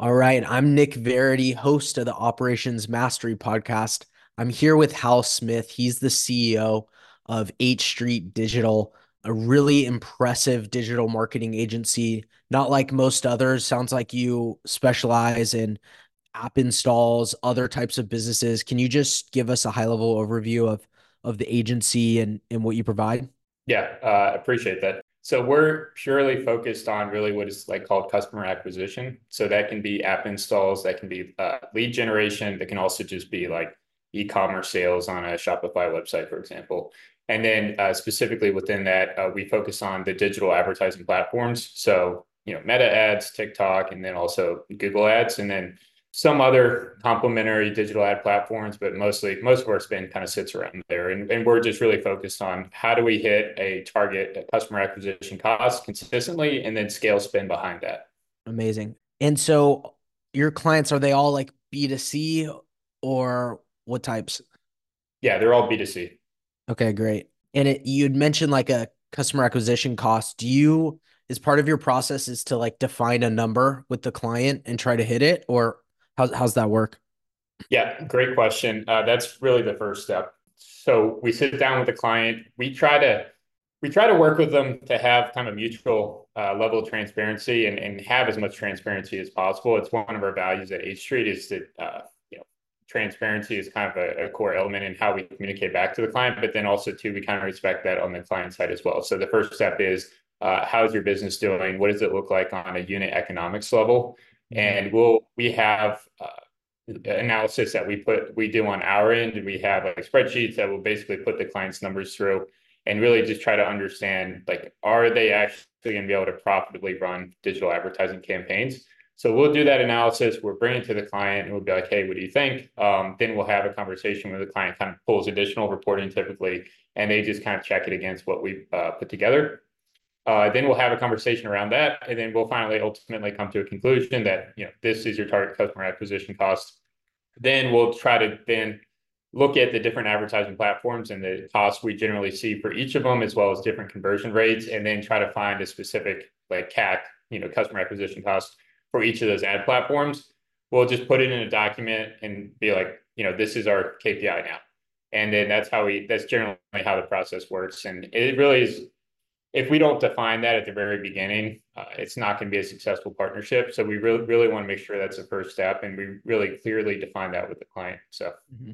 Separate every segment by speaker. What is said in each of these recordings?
Speaker 1: All right. I'm Nick Verity, host of the Operations Mastery podcast. I'm here with Hal Smith. He's the CEO of H Street Digital, a really impressive digital marketing agency. Not like most others. Sounds like you specialize in app installs, other types of businesses. Can you just give us a high level overview of of the agency and and what you provide?
Speaker 2: Yeah, uh, appreciate that. So we're purely focused on really what is like called customer acquisition. So that can be app installs, that can be uh, lead generation, that can also just be like e-commerce sales on a Shopify website, for example. And then uh, specifically within that, uh, we focus on the digital advertising platforms. So you know, Meta ads, TikTok, and then also Google ads, and then some other complementary digital ad platforms, but mostly most of our spend kind of sits around there. And, and we're just really focused on how do we hit a target a customer acquisition cost consistently and then scale spend behind that.
Speaker 1: Amazing. And so your clients, are they all like B2C or what types?
Speaker 2: Yeah, they're all B2C.
Speaker 1: Okay, great. And it, you'd mentioned like a customer acquisition cost. Do you, is part of your process is to like define a number with the client and try to hit it or How's how's that work?
Speaker 2: Yeah, great question. Uh, that's really the first step. So we sit down with the client. We try to we try to work with them to have kind of mutual uh, level of transparency and, and have as much transparency as possible. It's one of our values at H Street is that uh, you know transparency is kind of a, a, core element in how we communicate back to the client, but then also too we kind of respect that on the client side as well. So the first step is uh, how's your business doing? What does it look like on a unit economics level? And we'll we have uh, analysis that we put we do on our end. And we have like spreadsheets that will basically put the client's numbers through and really just try to understand like are they actually going to be able to profitably run digital advertising campaigns? So we'll do that analysis. We'll bring it to the client and we'll be like hey what do you think? Um, then we'll have a conversation where the client kind of pulls additional reporting typically and they just kind of check it against what we've uh, put together uh, then we'll have a conversation around that, and then we'll finally ultimately come to a conclusion that you know this is your target customer acquisition cost. Then we'll try to then look at the different advertising platforms and the costs we generally see for each of them, as well as different conversion rates, and then try to find a specific like CAC, you know, customer acquisition cost for each of those ad platforms. We'll just put it in a document and be like, you know, this is our KPI now. And then that's how we, that's generally how the process works. And it really is if we don't define that at the very beginning, uh, it's not going to be a successful partnership. So we really, really want to make sure that's the first step, and we really clearly define that with the client. So, mm-hmm.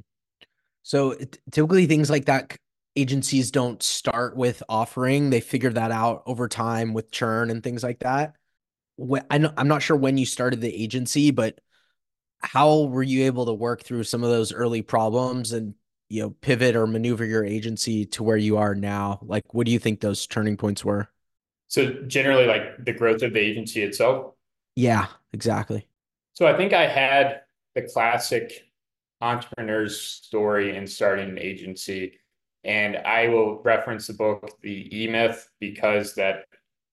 Speaker 1: so typically things like that, agencies don't start with offering; they figure that out over time with churn and things like that. When, I'm not sure when you started the agency, but how were you able to work through some of those early problems and you know pivot or maneuver your agency to where you are now? Like what do you think those turning points were?
Speaker 2: So generally like the growth of the agency itself?
Speaker 1: Yeah exactly.
Speaker 2: So i think i had the classic entrepreneur's story in starting an agency and i will reference the book the e-myth because that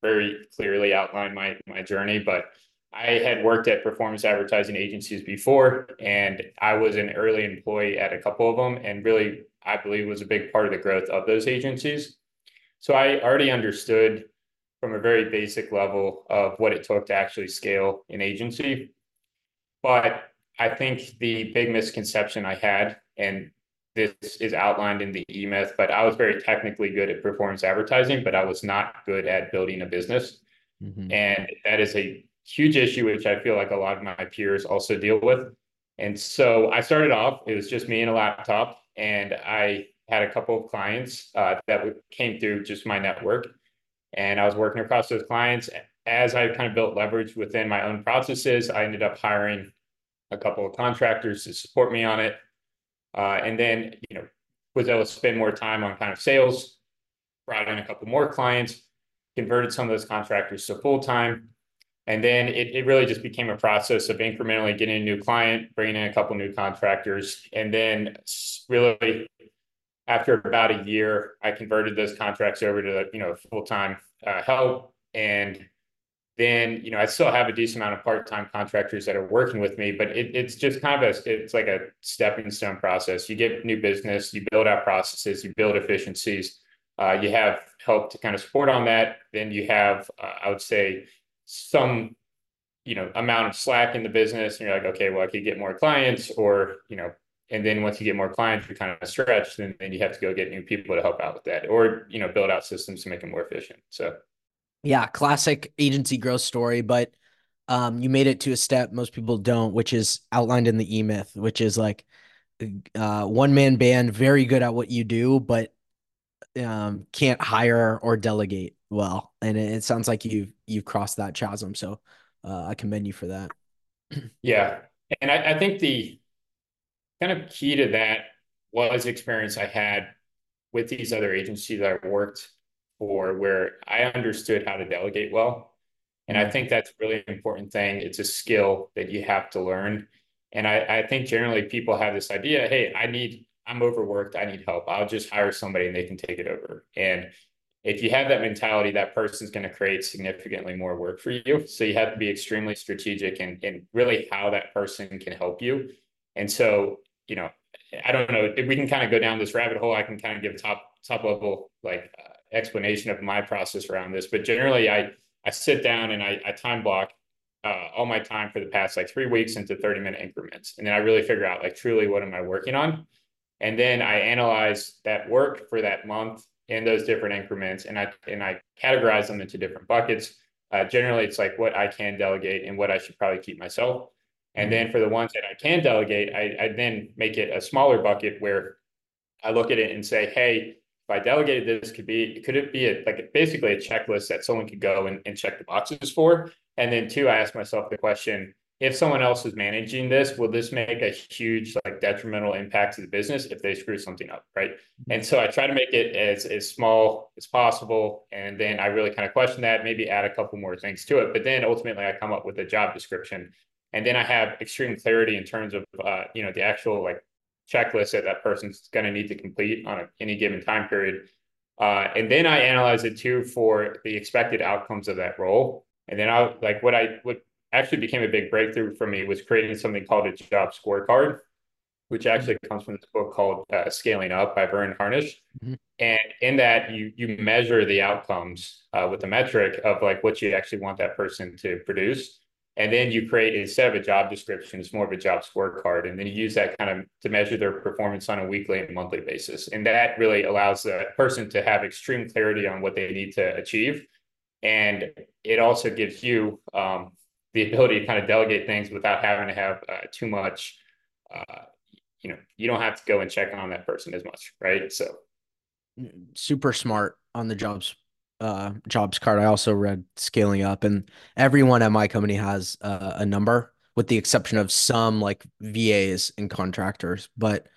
Speaker 2: very clearly outlined my my journey but I had worked at performance advertising agencies before, and I was an early employee at a couple of them, and really, I believe, was a big part of the growth of those agencies. So I already understood from a very basic level of what it took to actually scale an agency. But I think the big misconception I had, and this is outlined in the E Myth, but I was very technically good at performance advertising, but I was not good at building a business. Mm-hmm. And that is a huge issue, which I feel like a lot of my peers also deal with. And so I started off, it was just me and a laptop, and I had a couple of clients uh, that came through just my network. And I was working across those clients. As I kind of built leverage within my own processes, I ended up hiring a couple of contractors to support me on it. Uh, and then, you know, was able to spend more time on kind of sales, brought in a couple more clients, converted some of those contractors to full time, and then it, it really just became a process of incrementally getting a new client, bringing in a couple new contractors. And then really after about a year, I converted those contracts over to, you know, full-time uh, help. And then, you know, I still have a decent amount of part-time contractors that are working with me, but it, it's just kind of a, it's like a stepping stone process. You get new business, you build out processes, you build efficiencies, uh, you have help to kind of support on that. Then you have, uh, I would say, some you know, amount of slack in the business, and you're like, okay, well, I could get more clients, or you know, and then once you get more clients, you're kind of stretched, and then you have to go get new people to help out with that, or you know, build out systems to make them more efficient. So,
Speaker 1: yeah, classic agency growth story, but um, you made it to a step most people don't, which is outlined in the E Myth, which is like uh, one man band, very good at what you do, but um, can't hire or delegate well. And it, it, sounds like you've you've crossed that chasm. So uh, I commend you for that.
Speaker 2: yeah, and I, I think the kind of key to that was experience I had with these other agencies I worked for, where I understood how to delegate well. And I mm. think that's a really important thing. It's a skill that you have to learn. And I, I think generally people have this idea, hey, I need, I'm overworked, I need help. I'll just hire somebody and they can take it over. And if you have that mentality, that person's going to create significantly more work for you. So you have to be extremely strategic and, and really how that person can help you. And so, you know, I don't know if we can kind of go down this rabbit hole. I can kind of give top top level like uh, explanation of my process around this, but generally, I I sit down and I, I time block uh, all my time for the past like three weeks into 30 minute increments. And then I really figure out like truly what am I working on? And then I analyze that work for that month in those different increments and I and I categorize them into different buckets. Uh, generally, it's like what I can delegate and what I should probably keep myself. And then for the ones that I can delegate, I, I then make it a smaller bucket where I look at it and say, hey, if I delegated this, could be could it be a, like basically a checklist that someone could go and, and check the boxes for? And then two, I ask myself the question: If someone else is managing this, will this make a huge like detrimental impact to the business if they screw something up, right? And so I try to make it as as small as possible, and then I really kind of question that, maybe add a couple more things to it, but then ultimately I come up with a job description, and then I have extreme clarity in terms of uh, you know the actual like checklist that that person's going to need to complete on a, any given time period. Uh, and then I analyze it too for the expected outcomes of that role. And then I like what I what actually became a big breakthrough for me was creating something called a job scorecard, which actually mm-hmm. comes from this book called uh, Scaling Up by Verne Harnish. Mm-hmm. And in that, you you measure the outcomes uh, with the metric of like what you actually want that person to produce. And then you create instead of a job description, it's more of a job scorecard. And then you use that kind of to measure their performance on a weekly and monthly basis. And that really allows the person to have extreme clarity on what they need to achieve. And it also gives you um, the ability to kind of delegate things without having to have uh, too much. Uh, you know, you don't have to go and check on that person as much, right? So,
Speaker 1: super smart on the jobs uh, jobs card, I also read scaling up, and everyone at my company has uh, a number, with the exception of some like VAs and contractors. But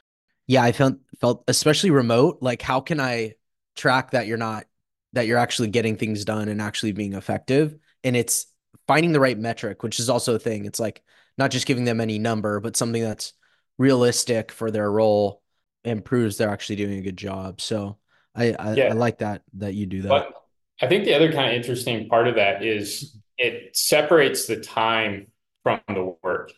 Speaker 1: yeah, I felt felt especially remote. Like, how can I track that you're not that you're actually getting things done and actually being effective? And it's finding the right metric, which is also a thing. It's like not just giving them any number, but something that's realistic for their role and proves they're actually doing a good job. So I I, yeah. I like that that you do that.
Speaker 2: But I think the other kind of interesting part of that is mm-hmm. it separates the time from the work.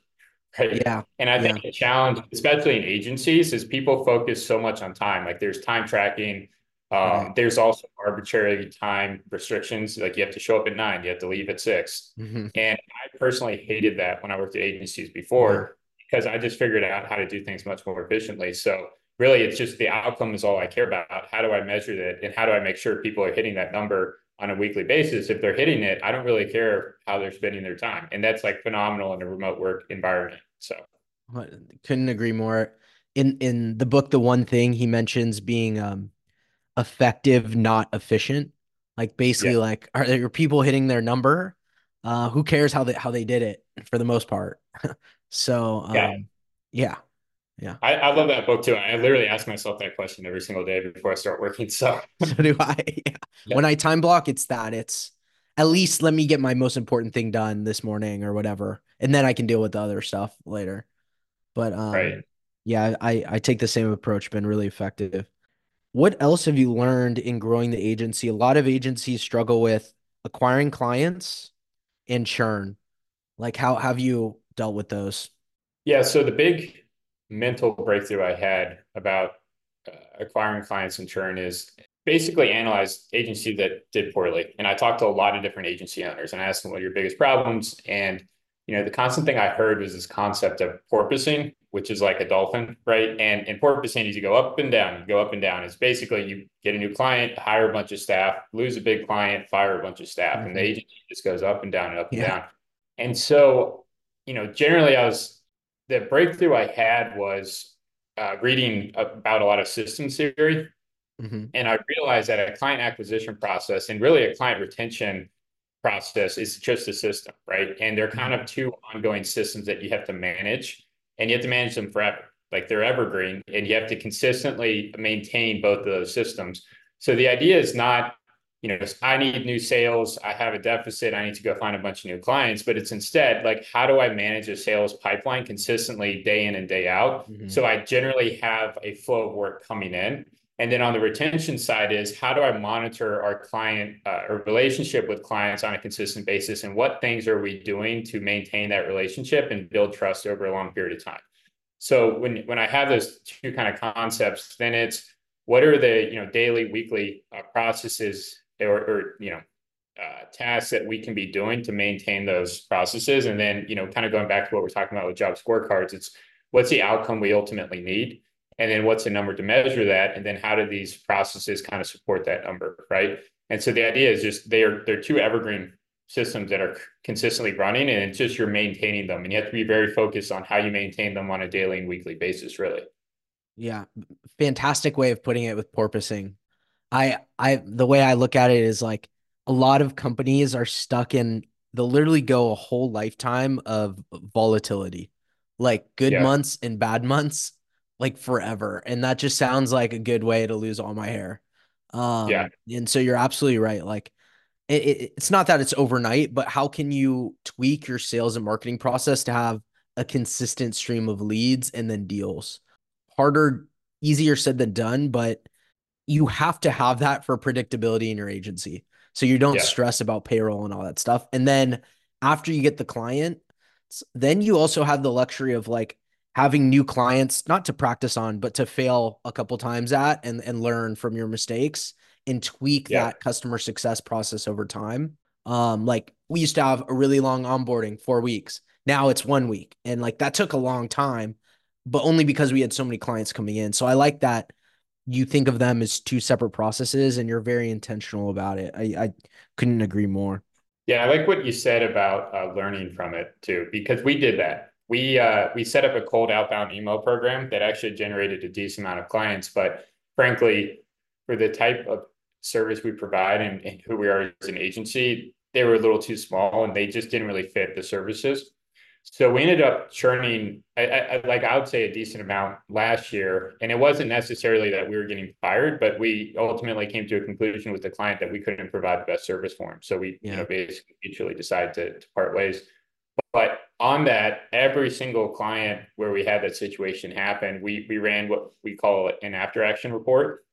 Speaker 1: Right? Yeah.
Speaker 2: And I think yeah. the challenge, especially in agencies, is people focus so much on time. Like there's time tracking. Um, right. There's also arbitrary time restrictions. Like you have to show up at nine, you have to leave at 6 mm-hmm. And I personally hated that when I worked at agencies before because I just figured out how to do things much more efficiently. So really it's just the outcome is all I care about. How do I measure that? And how do I make sure people are hitting that number on a weekly basis? If they're hitting it, I don't really care how they're spending their time. And that's like phenomenal in a remote work environment. So
Speaker 1: couldn't agree more. In in the book, the one thing he mentions being um effective, not efficient. Like basically, yeah. like are there people hitting their number? Uh, who cares how they how they did it for the most part? so um, yeah. yeah, yeah.
Speaker 2: I, I love that book too. I literally ask myself that question every single day before I start working. So,
Speaker 1: so do I. Yeah. Yeah. When I time block, it's that it's at least let me get my most important thing done this morning or whatever. And then I can deal with the other stuff later. But um, right. yeah, I, I take the same approach, been really effective. What else have you learned in growing the agency? A lot of agencies struggle with acquiring clients and churn. Like how have you dealt with those?
Speaker 2: Yeah. So the big mental breakthrough I had about uh, acquiring clients and churn is basically analyze agency that did poorly. And I talked to a lot of different agency owners and I asked them what your biggest problems. And you know, the constant thing I heard was this concept of porpoising, which is like a dolphin, right? And and porpoising is you go up and down, you go up and down. It's basically you get a new client, hire a bunch of staff, lose a big client, fire a bunch of staff, mm-hmm. and the mm-hmm. agency just goes up and down and up yeah. and down. And so, you know, generally, I was the breakthrough I had was uh, reading about a lot of systems theory, mm-hmm. and I realized that a client acquisition process and really a client retention process is just a system, right? And they're kind of two ongoing systems that you have to manage and you have to manage them forever. Like they're evergreen and you have to consistently maintain both of those systems. So the idea is not, you know, I need new sales, I have a deficit, I need to go find a bunch of new clients, but it's instead like, how do I manage a sales pipeline consistently day in and day out? Mm-hmm. So I generally have a flow of work coming in and then on the retention side is how do I monitor our client uh, or relationship with clients on a consistent basis? And what things are we doing to maintain that relationship and build trust over a long period of time? So when, when I have those two kind of concepts, then it's what are the, you know, daily, weekly uh, processes or, or, you know, uh, tasks that we can be doing to maintain those processes. And then, you know, kind of going back to what we're talking about with job scorecards, it's what's the outcome we ultimately need and then what's the number to measure that? And then how do these processes kind of support that number right? And so the idea is just they're they're two evergreen systems that are consistently running and it's just you're maintaining them. And you have to be very focused on how you maintain them on a daily and weekly basis really.
Speaker 1: Yeah fantastic way of putting it with porpoising. I i the way i look at it is like a lot of companies are stuck in they'll literally go a whole lifetime of volatility. Like good yeah. months and bad months like forever. And that just sounds like a good way to lose all my hair. Um, yeah. And so you're absolutely right. Like, it, it, it's not that it's overnight, but how can you tweak your sales and marketing process to have a consistent stream of leads and then deals? Harder, easier said than done, but you have to have that for predictability in your agency. So you don't yeah. stress about payroll and all that stuff. And then after you get the client, then you also have the luxury of like, having new clients not to practice on but to fail a couple times at and and learn from your mistakes and tweak yeah. that customer success process over time. Um like we used to have a really long onboarding 4 weeks. Now it's 1 week. And like that took a long time but only because we had so many clients coming in. So i like that you think of them as two separate processes and you're very intentional about it. I i couldn't agree more.
Speaker 2: Yeah, I like what you said about uh, learning from it too, because we did that we uh, we set up a cold outbound email program that actually generated a decent amount of clients. But frankly, for the type of service we provide and, and who we are as an agency, they were a little too small and they just didn't really fit the services. So we ended up churning, I, I, like I would say, a decent amount last year. And it wasn't necessarily that we were getting fired, but we ultimately came to a conclusion with the client that we couldn't provide the best service for him. So we, yeah. you know, basically mutually decided to, to part ways. But on that, every single client where we had that situation happen, we we ran what we call an after action report,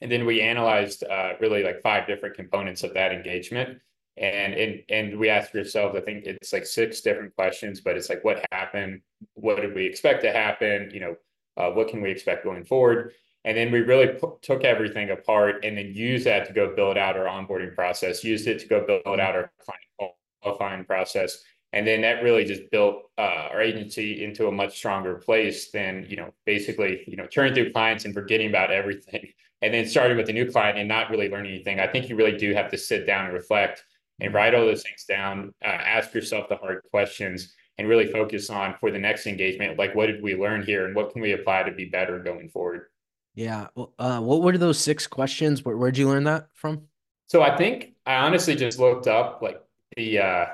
Speaker 2: and then we analyzed uh, really like five different components of that engagement. And and and we asked ourselves, I think it's like six different questions, but it's like what happened, what did we expect to happen, you know, uh, what can we expect going forward, and then we really p- took everything apart and then used that to go build out our onboarding process, used it to go build out our client qualifying process and then that really just built uh, our agency into a much stronger place than you know basically you know turning through clients and forgetting about everything and then starting with a new client and not really learning anything. I think you really do have to sit down and reflect and write all those things down uh, ask yourself the hard questions and really focus on for the next engagement like what did we learn here and what can we apply to be better going forward?
Speaker 1: Yeah. Uh, what were those six questions? Where, where'd you learn that from?
Speaker 2: So i think i honestly just looked up like the uh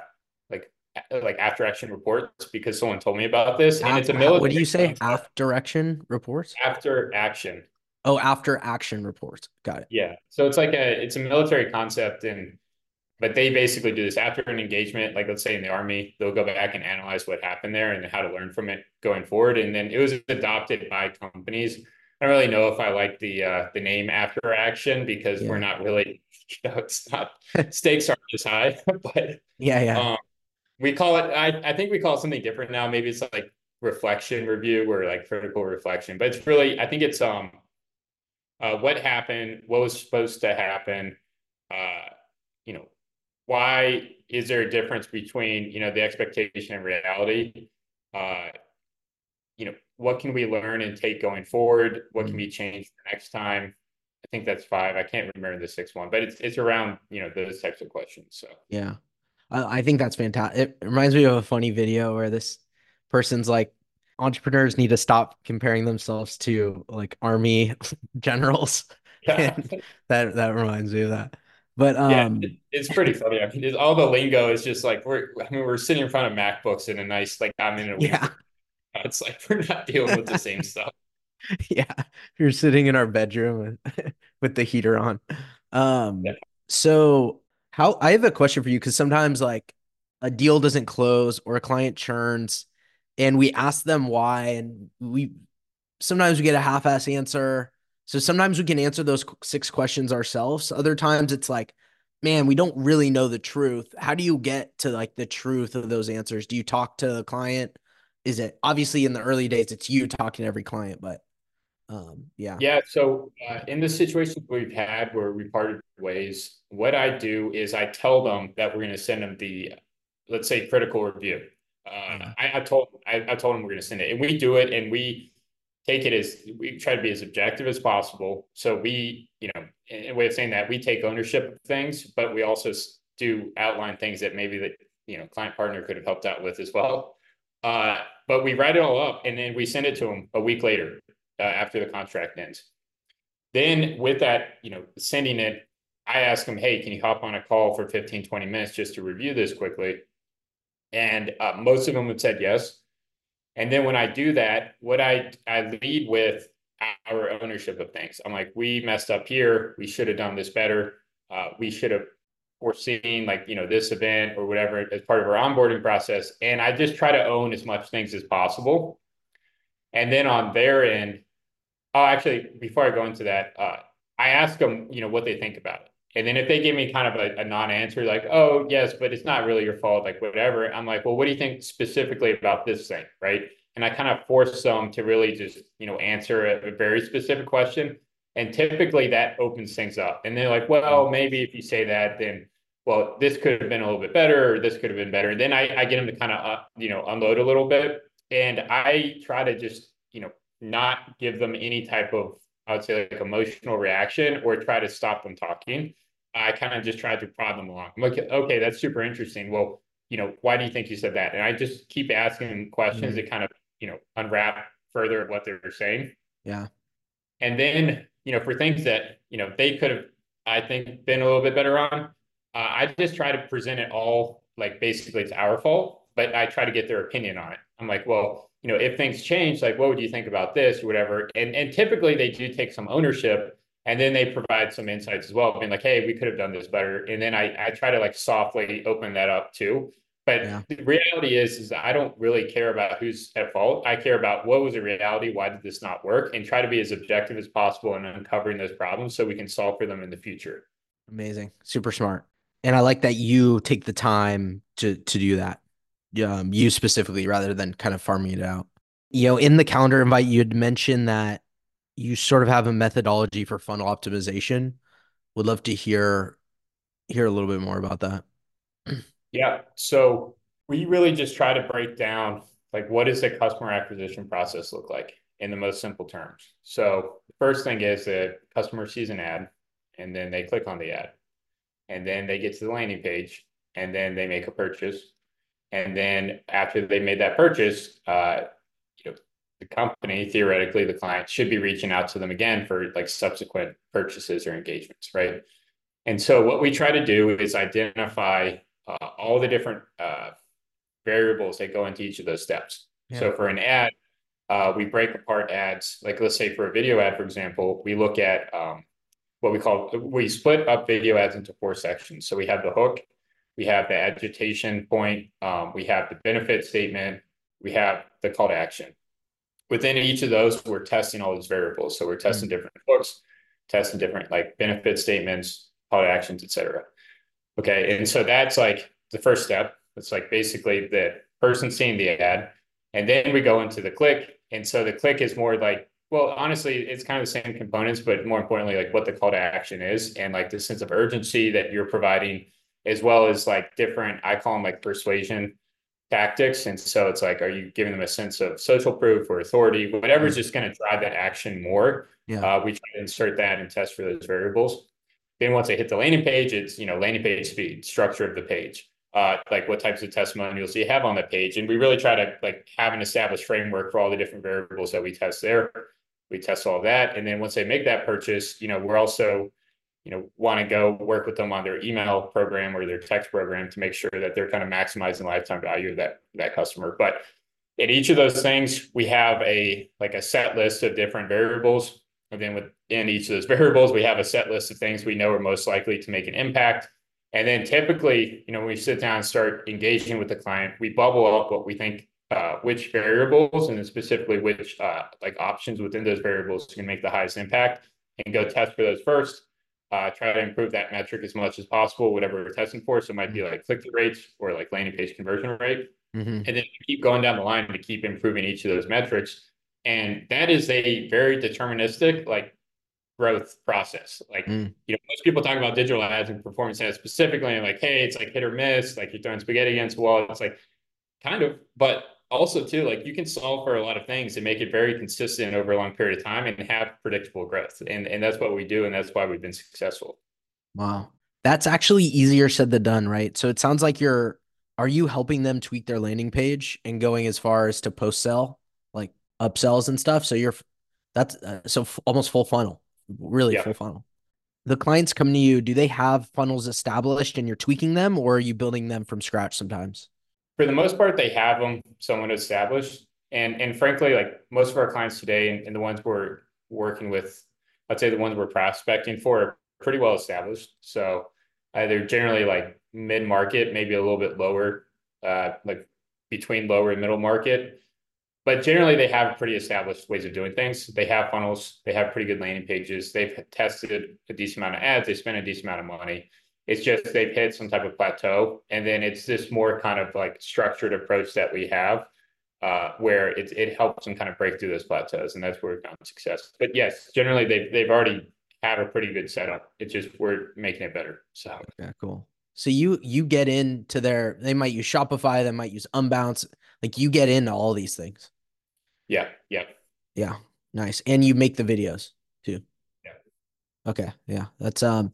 Speaker 2: like after action reports because someone told me about this and it's a military
Speaker 1: what do you say? after action reports?
Speaker 2: After action.
Speaker 1: Oh after action reports. Got it.
Speaker 2: Yeah. So it's like a it's a military concept and but they basically do this. After an engagement like let's say in the army they'll go back and analyze what happened there and how to learn from it going forward and then it was adopted by companies. I don't really know if I like the uh, the name after action because yeah. we're not really, you know, it's not stakes aren't as high, but
Speaker 1: yeah, yeah. Um,
Speaker 2: we call it I, I think we call it something different now maybe it's like reflection review or like critical reflection but it's really i think it's um uh, what happened what was supposed to happen uh you know why is there a difference between, you know, the expectation and reality? Uh, you know, what can we learn and take going forward? What can be changed for next time? I think that's five. I can't remember the sixth one, but it's it's around, you know, those types of questions. So
Speaker 1: Yeah. I, I think that's fantastic. It reminds me of a funny video where this person's like, entrepreneurs need to stop comparing themselves to like army generals.
Speaker 2: yeah,
Speaker 1: that that reminds me of that. But
Speaker 2: yeah,
Speaker 1: um
Speaker 2: it, it's pretty funny. I mean, it's, all the lingo is just like we're. I mean, we're sitting in front of MacBooks in a nice, like I'm in a
Speaker 1: yeah,
Speaker 2: It's like we're not dealing with the same stuff.
Speaker 1: yeah. You're sitting in our bedroom with, with the heater on.
Speaker 2: Yeah.
Speaker 1: Um so Hal I have a question for you because sometimes like a deal doesn't close or a client churns and we ask them why and we sometimes we get a half-ass answer. So sometimes we can answer those six questions ourselves. Other times it's like, man, we don't really know the truth. How do you get to like the truth of those answers? Do you talk to the client? Is it obviously in the early days it's you talking to every client, but um yeah.
Speaker 2: Yeah. So uh, in the situations we've had where we parted ways, what I do is I tell them that we're going to send them the, let's say, critical review. Uh,
Speaker 1: Yeah.
Speaker 2: I, I told I, I told them we're going to send it, and we do it, and we take it as we try to be as objective as possible. So we, you know, in a way of saying that we take ownership of things, but we also do outline things that maybe that you know client partner could have helped out with as well. Uh, but we write it all up, and then we send it to them a week later uh, after the contract ends. Then with that, you know, sending it, I ask them, hey, can you hop on a call for 15, 20 minutes just to review this quickly? And uh, most of them have said yes. And then when I do that, what I I lead with our ownership of things. I'm like, we messed up here. We should have done this better. Uh, we should have foreseen like you know this event or whatever as part of our onboarding process. And I just try to own as much things as possible. And then on their end, oh, actually, before I go into that, uh, I ask them, you know, what they think about it. And then if they give me kind of a, a non-answer, like, oh, yes, but it's not really your fault, like whatever, I'm like, well, what do you think specifically about this thing? Right. And I kind of force them to really just, you know, answer a, a very specific question. And typically that opens things up. And they're like, well, maybe if you say that, then, well, this could have been a little bit better, or this could have been better. And then I, I get them to kind of, uh, you know, unload a little bit. And I try to just, you know, not give them any type of I would say like emotional reaction or try to stop them talking. I kind of just try to prod them along. I'm like, okay, that's super interesting. Well, you know, why do you think you said that? And I just keep asking questions
Speaker 1: Mhm.
Speaker 2: that kind of, you know, unwrap further what they're saying.
Speaker 1: Yeah.
Speaker 2: And then, you know, for things that, you know, they could have, I think, been a little bit better on, uh, I just try to present it all like basically it's our fault, but I try to get their opinion on it. I'm like, well, you know, if things change, like, what would you think about this or whatever? And and typically they do take some ownership and then they provide some insights as well, being like, hey, we could have done this better. And then I I try to like softly open that up too. But
Speaker 1: Yeah.
Speaker 2: the reality is, is that I don't really care about who's at fault. I care about what was the reality, why did this not work, and try to be as objective as possible in uncovering those problems so we can solve for them in the future.
Speaker 1: Amazing. Super smart. And I like that you take the time to to do that. Um, you specifically rather than kind of farming it out. You know, in the calendar invite, you had mentioned that you sort of have a methodology for funnel optimization. Would love to hear hear a little bit more about that.
Speaker 2: Yeah. So we really just try to break down like what does the customer acquisition process look like in the most simple terms. So the first thing is the customer sees an ad and then they click on the ad and then they get to the landing page and then they make a purchase. And then after they made that purchase, uh, you know, the company, theoretically, the client should be reaching out to them again for like subsequent purchases or engagements, right? And so what we try to do is identify uh, all the different uh, variables that go into each of those steps. So for an ad, uh, we break apart ads. Like let's say for a video ad, for example, we look at um, what we call we split up video ads into four sections. So we have the hook, we have the agitation point, um, we have the benefit statement, we have the call to action. Within each of those, we're testing all these variables. So we're testing different hooks, testing different like benefit statements, call to actions, etc. Okay, and so that's like the first step. It's like basically the person seeing the ad, and then we go into the click. And so the click is more like, well, honestly, it's kind of the same components, but more importantly, like what the call to action is and like the sense of urgency that you're providing as well as like different, I call them like persuasion tactics. And so it's like, are you giving them a sense of social proof or authority, whatever's just going to drive that action more?
Speaker 1: Yeah.
Speaker 2: Uh, we try to insert that and test for those variables. Then once they hit the landing page, it's, you know, landing page speed, structure of the page, uh, like what types of testimonials do you have on the page? And we really try to like have an established framework for all the different variables that we test there. We test all that. And then once they make that purchase, you know, we're also, you know, want to go work with them on their email program or their text program to make sure that they're kind of maximizing lifetime value of that, that customer. But in each of those things, we have a like a set list of different variables and then within each of those variables, we have a set list of things we know are most likely to make an impact. And then typically, you know, when we sit down and start engaging with the client, we bubble up what we think, uh, which variables and then specifically which uh, like options within those variables can make the highest impact and go test for those first. Uh, try to improve that metric as much as possible, whatever we're testing for. So it might be like click-through rates or like landing page conversion rate.
Speaker 1: Mhm.
Speaker 2: And then keep going down the line to keep improving each of those metrics and that is a very deterministic, like growth process. Like,
Speaker 1: Mm.
Speaker 2: you know, most people talk about digital ads and performance ads specifically, and like, hey, it's like hit or miss, like you're throwing spaghetti against the wall. It's like kind of, but also too, like you can solve for a lot of things and make it very consistent over a long period of time and have predictable growth. And and that's what we do, and that's why we've been successful.
Speaker 1: Wow. That's actually easier said than done, right? So it sounds like you're are you helping them tweak their landing page and going as far as to post sell, like upsells and stuff? So you're that's uh, so f- almost full funnel, really
Speaker 2: Yeah.
Speaker 1: full funnel. The clients come to you, do they have funnels established and you're tweaking them or are you building them from scratch sometimes?
Speaker 2: For the most part, they have them somewhat established. And and frankly, like most of our clients today and, and the ones we're working with, I'd say the ones we're prospecting for are pretty well established. So uh, they're generally like mid market, maybe a little bit lower, uh, like between lower and middle market. But generally, they have pretty established ways of doing things. They have funnels, they have pretty good landing pages. They've tested a decent amount of ads, they spent a decent amount of money. It's just they've hit some type of plateau. And then it's this more kind of like structured approach that we have uh, where it, it helps them kind of break through those plateaus. And that's where we've found success. But yes, generally, they've, they've already have a pretty good setup. It's just we're making it better. So
Speaker 1: Yeah, cool. So you you get into their they might use Shopify, they might use Unbounce. Like you get into all these things.
Speaker 2: yeah, yeah.
Speaker 1: Yeah. Nice. And you make the videos too.
Speaker 2: Yeah.
Speaker 1: Okay. Yeah. That's um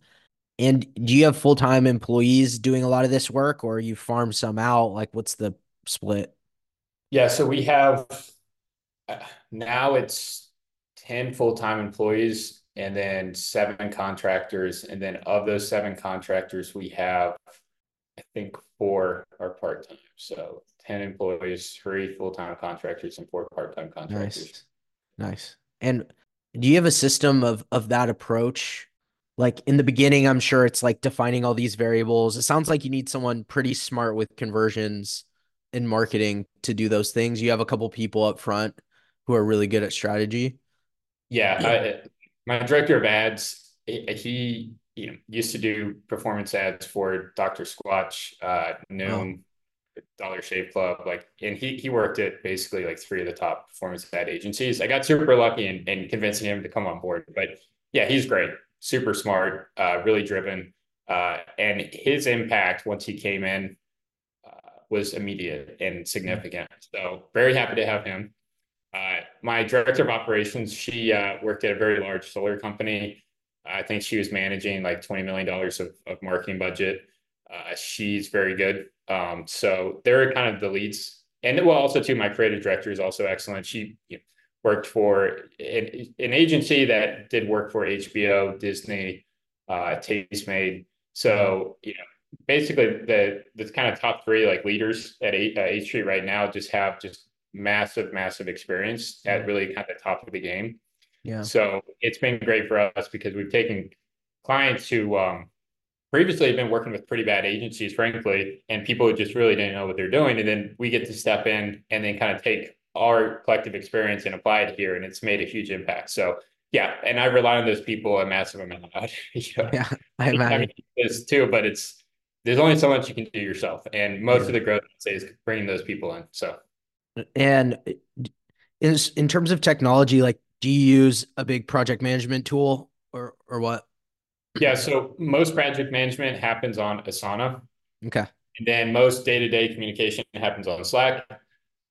Speaker 1: and do you have full-time employees doing a lot of this work or you farm some out? Like what's the split?
Speaker 2: Yeah, so we have uh, now it's 10 full-time employees and then seven contractors. And then of those seven contractors, we have, I think, four are part-time. So 10 employees, three full-time contractors, and four part-time contractors.
Speaker 1: Nice. Nice. And do you have a system of of that approach? Like in the beginning, I'm sure it's like defining all these variables. It sounds like you need someone pretty smart with conversions and marketing to do those things. You have a couple people up front who are really good at strategy.
Speaker 2: Yeah, I, my director of ads, he, you know used to do performance ads for Dr. Squatch, uh, Noom, Dollar Shave Club, like, and he he worked at basically like three of the top performance ad agencies. I got super lucky in, in convincing him to come on board, but yeah, he's great, super smart, uh, really driven, uh, and his impact once he came in uh, was immediate and significant. So very happy to have him. Uh, my director of operations, she uh, worked at a very large solar company. I think she was managing like $20 million of, of marketing budget. She's very good. Um, so they're kind of the leads. And well, also too, my creative director is also excellent. She you know, worked for an, an, agency that did work for HBO, Disney, uh, Tastemade. So, you know, basically the the kind of top three like leaders at H, uh, H Street right now just have just massive, massive experience at really kind of the top of the game.
Speaker 1: Yeah.
Speaker 2: So it's been great for us because we've taken clients who um, previously have been working with pretty bad agencies, frankly, and people who just really didn't know what they're doing. And then we get to step in and then kind of take our collective experience and apply it here. And it's made a huge impact. So yeah, and I rely on those people a massive amount.
Speaker 1: you know? Yeah, I imagine. I mean,
Speaker 2: this too, but it's there's only so much you can do yourself, and most yeah. of the growth I'd say is bringing those people in. So,
Speaker 1: and in in terms of technology, like, do you use a big project management tool or or what?
Speaker 2: Yeah, so most project management happens on Asana.
Speaker 1: Okay.
Speaker 2: And then most day-to-day communication happens on Slack.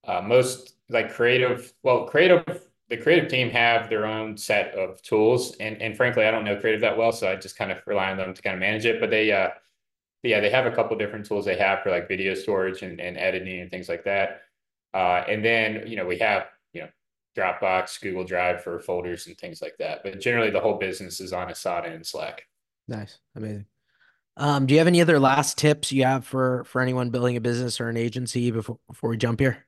Speaker 2: Uh, most like creative, well, creative, the creative team have their own set of tools. And and frankly, I don't know creative that well, so I just kind of rely on them to kind of manage it. But they uh yeah, they have a couple different tools they have for like video storage and, and editing and things like that. Uh, and then, you know, we have, you know, Dropbox, Google Drive for folders and things like that. But generally the whole business is on Asana and Slack.
Speaker 1: Nice. Amazing. Um, do you have any other last tips you have for for anyone building a business or an agency before before we jump here?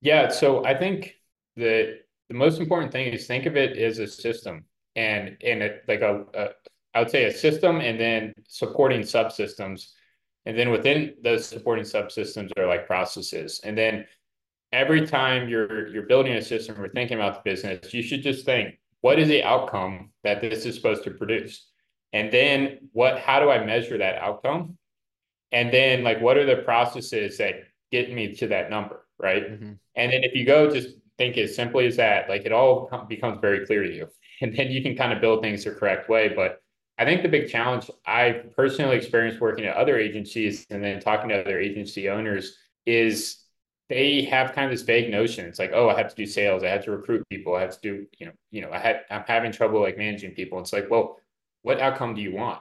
Speaker 2: Yeah, so I think the the most important thing is think of it as a system and and it, like a, a I would say a system and then supporting subsystems. And then within those supporting subsystems are like processes. And then every time you're you're building a system or thinking about the business, you should just think, what is the outcome that this is supposed to produce? And then what, how do I measure that outcome? And then like, what are the processes that get me to that number? Right. Mm-hmm. And then if you go just think as simply as that, like it all becomes very clear to you. And then you can kind of build things the correct way. But I think the big challenge I personally experienced working at other agencies and then talking to other agency owners is they have kind of this vague notion. It's like, oh, I have to do sales, I have to recruit people, I have to do, you know, you know, I had I'm having trouble like managing people. It's like, well, what outcome do you want?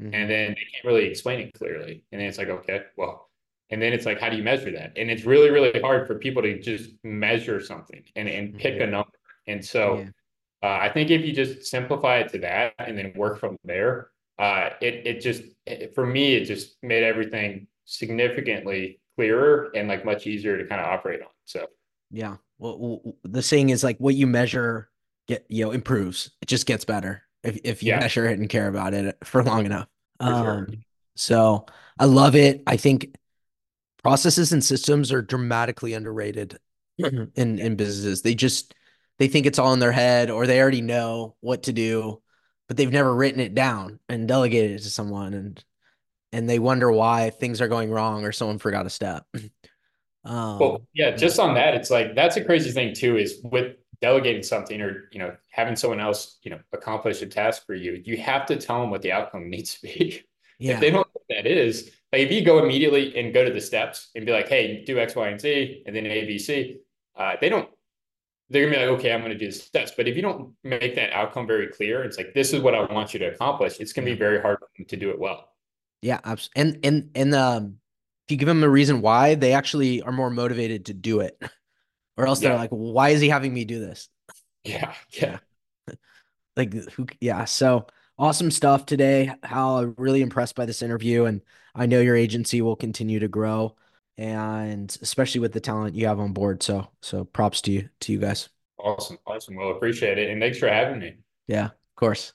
Speaker 2: Mm-hmm. And then they can't really explain it clearly. And then it's like, okay, well, and then it's like, how do you measure that? And it's really, really hard for people to just measure something and, and pick yeah. a number. And so yeah. uh, I think if you just simplify it to that and then work from there, uh, it, it just, it, for me, it just made everything significantly clearer and like much easier to kind of operate on. So,
Speaker 1: yeah. Well, the saying is like what you measure get, you know, improves. It just gets better if, if you yeah. measure it and care about it for long enough. For um, sure. So I love it. I think processes and systems are dramatically underrated in, in businesses. They just, they think it's all in their head or they already know what to do, but they've never written it down and delegated it to someone. And, and they wonder why things are going wrong or someone forgot a step.
Speaker 2: Um, well, yeah, just on that, it's like that's a crazy thing too. Is with delegating something or you know having someone else you know accomplish a task for you you have to tell them what the outcome needs to be yeah. if they don't that is like if you go immediately and go to the steps and be like hey do x y and z and then a b c uh, they don't they're gonna be like okay i'm gonna do the steps but if you don't make that outcome very clear it's like this is what i want you to accomplish it's gonna be very hard to do it well
Speaker 1: yeah absolutely. and and and um if you give them a reason why they actually are more motivated to do it or else yeah. they're like, why is he having me do this?
Speaker 2: Yeah. Yeah.
Speaker 1: like who yeah. So awesome stuff today. Hal, really impressed by this interview. And I know your agency will continue to grow and especially with the talent you have on board. So so props to you to you guys.
Speaker 2: Awesome. Awesome. Well, appreciate it. And thanks for having me.
Speaker 1: Yeah, of course.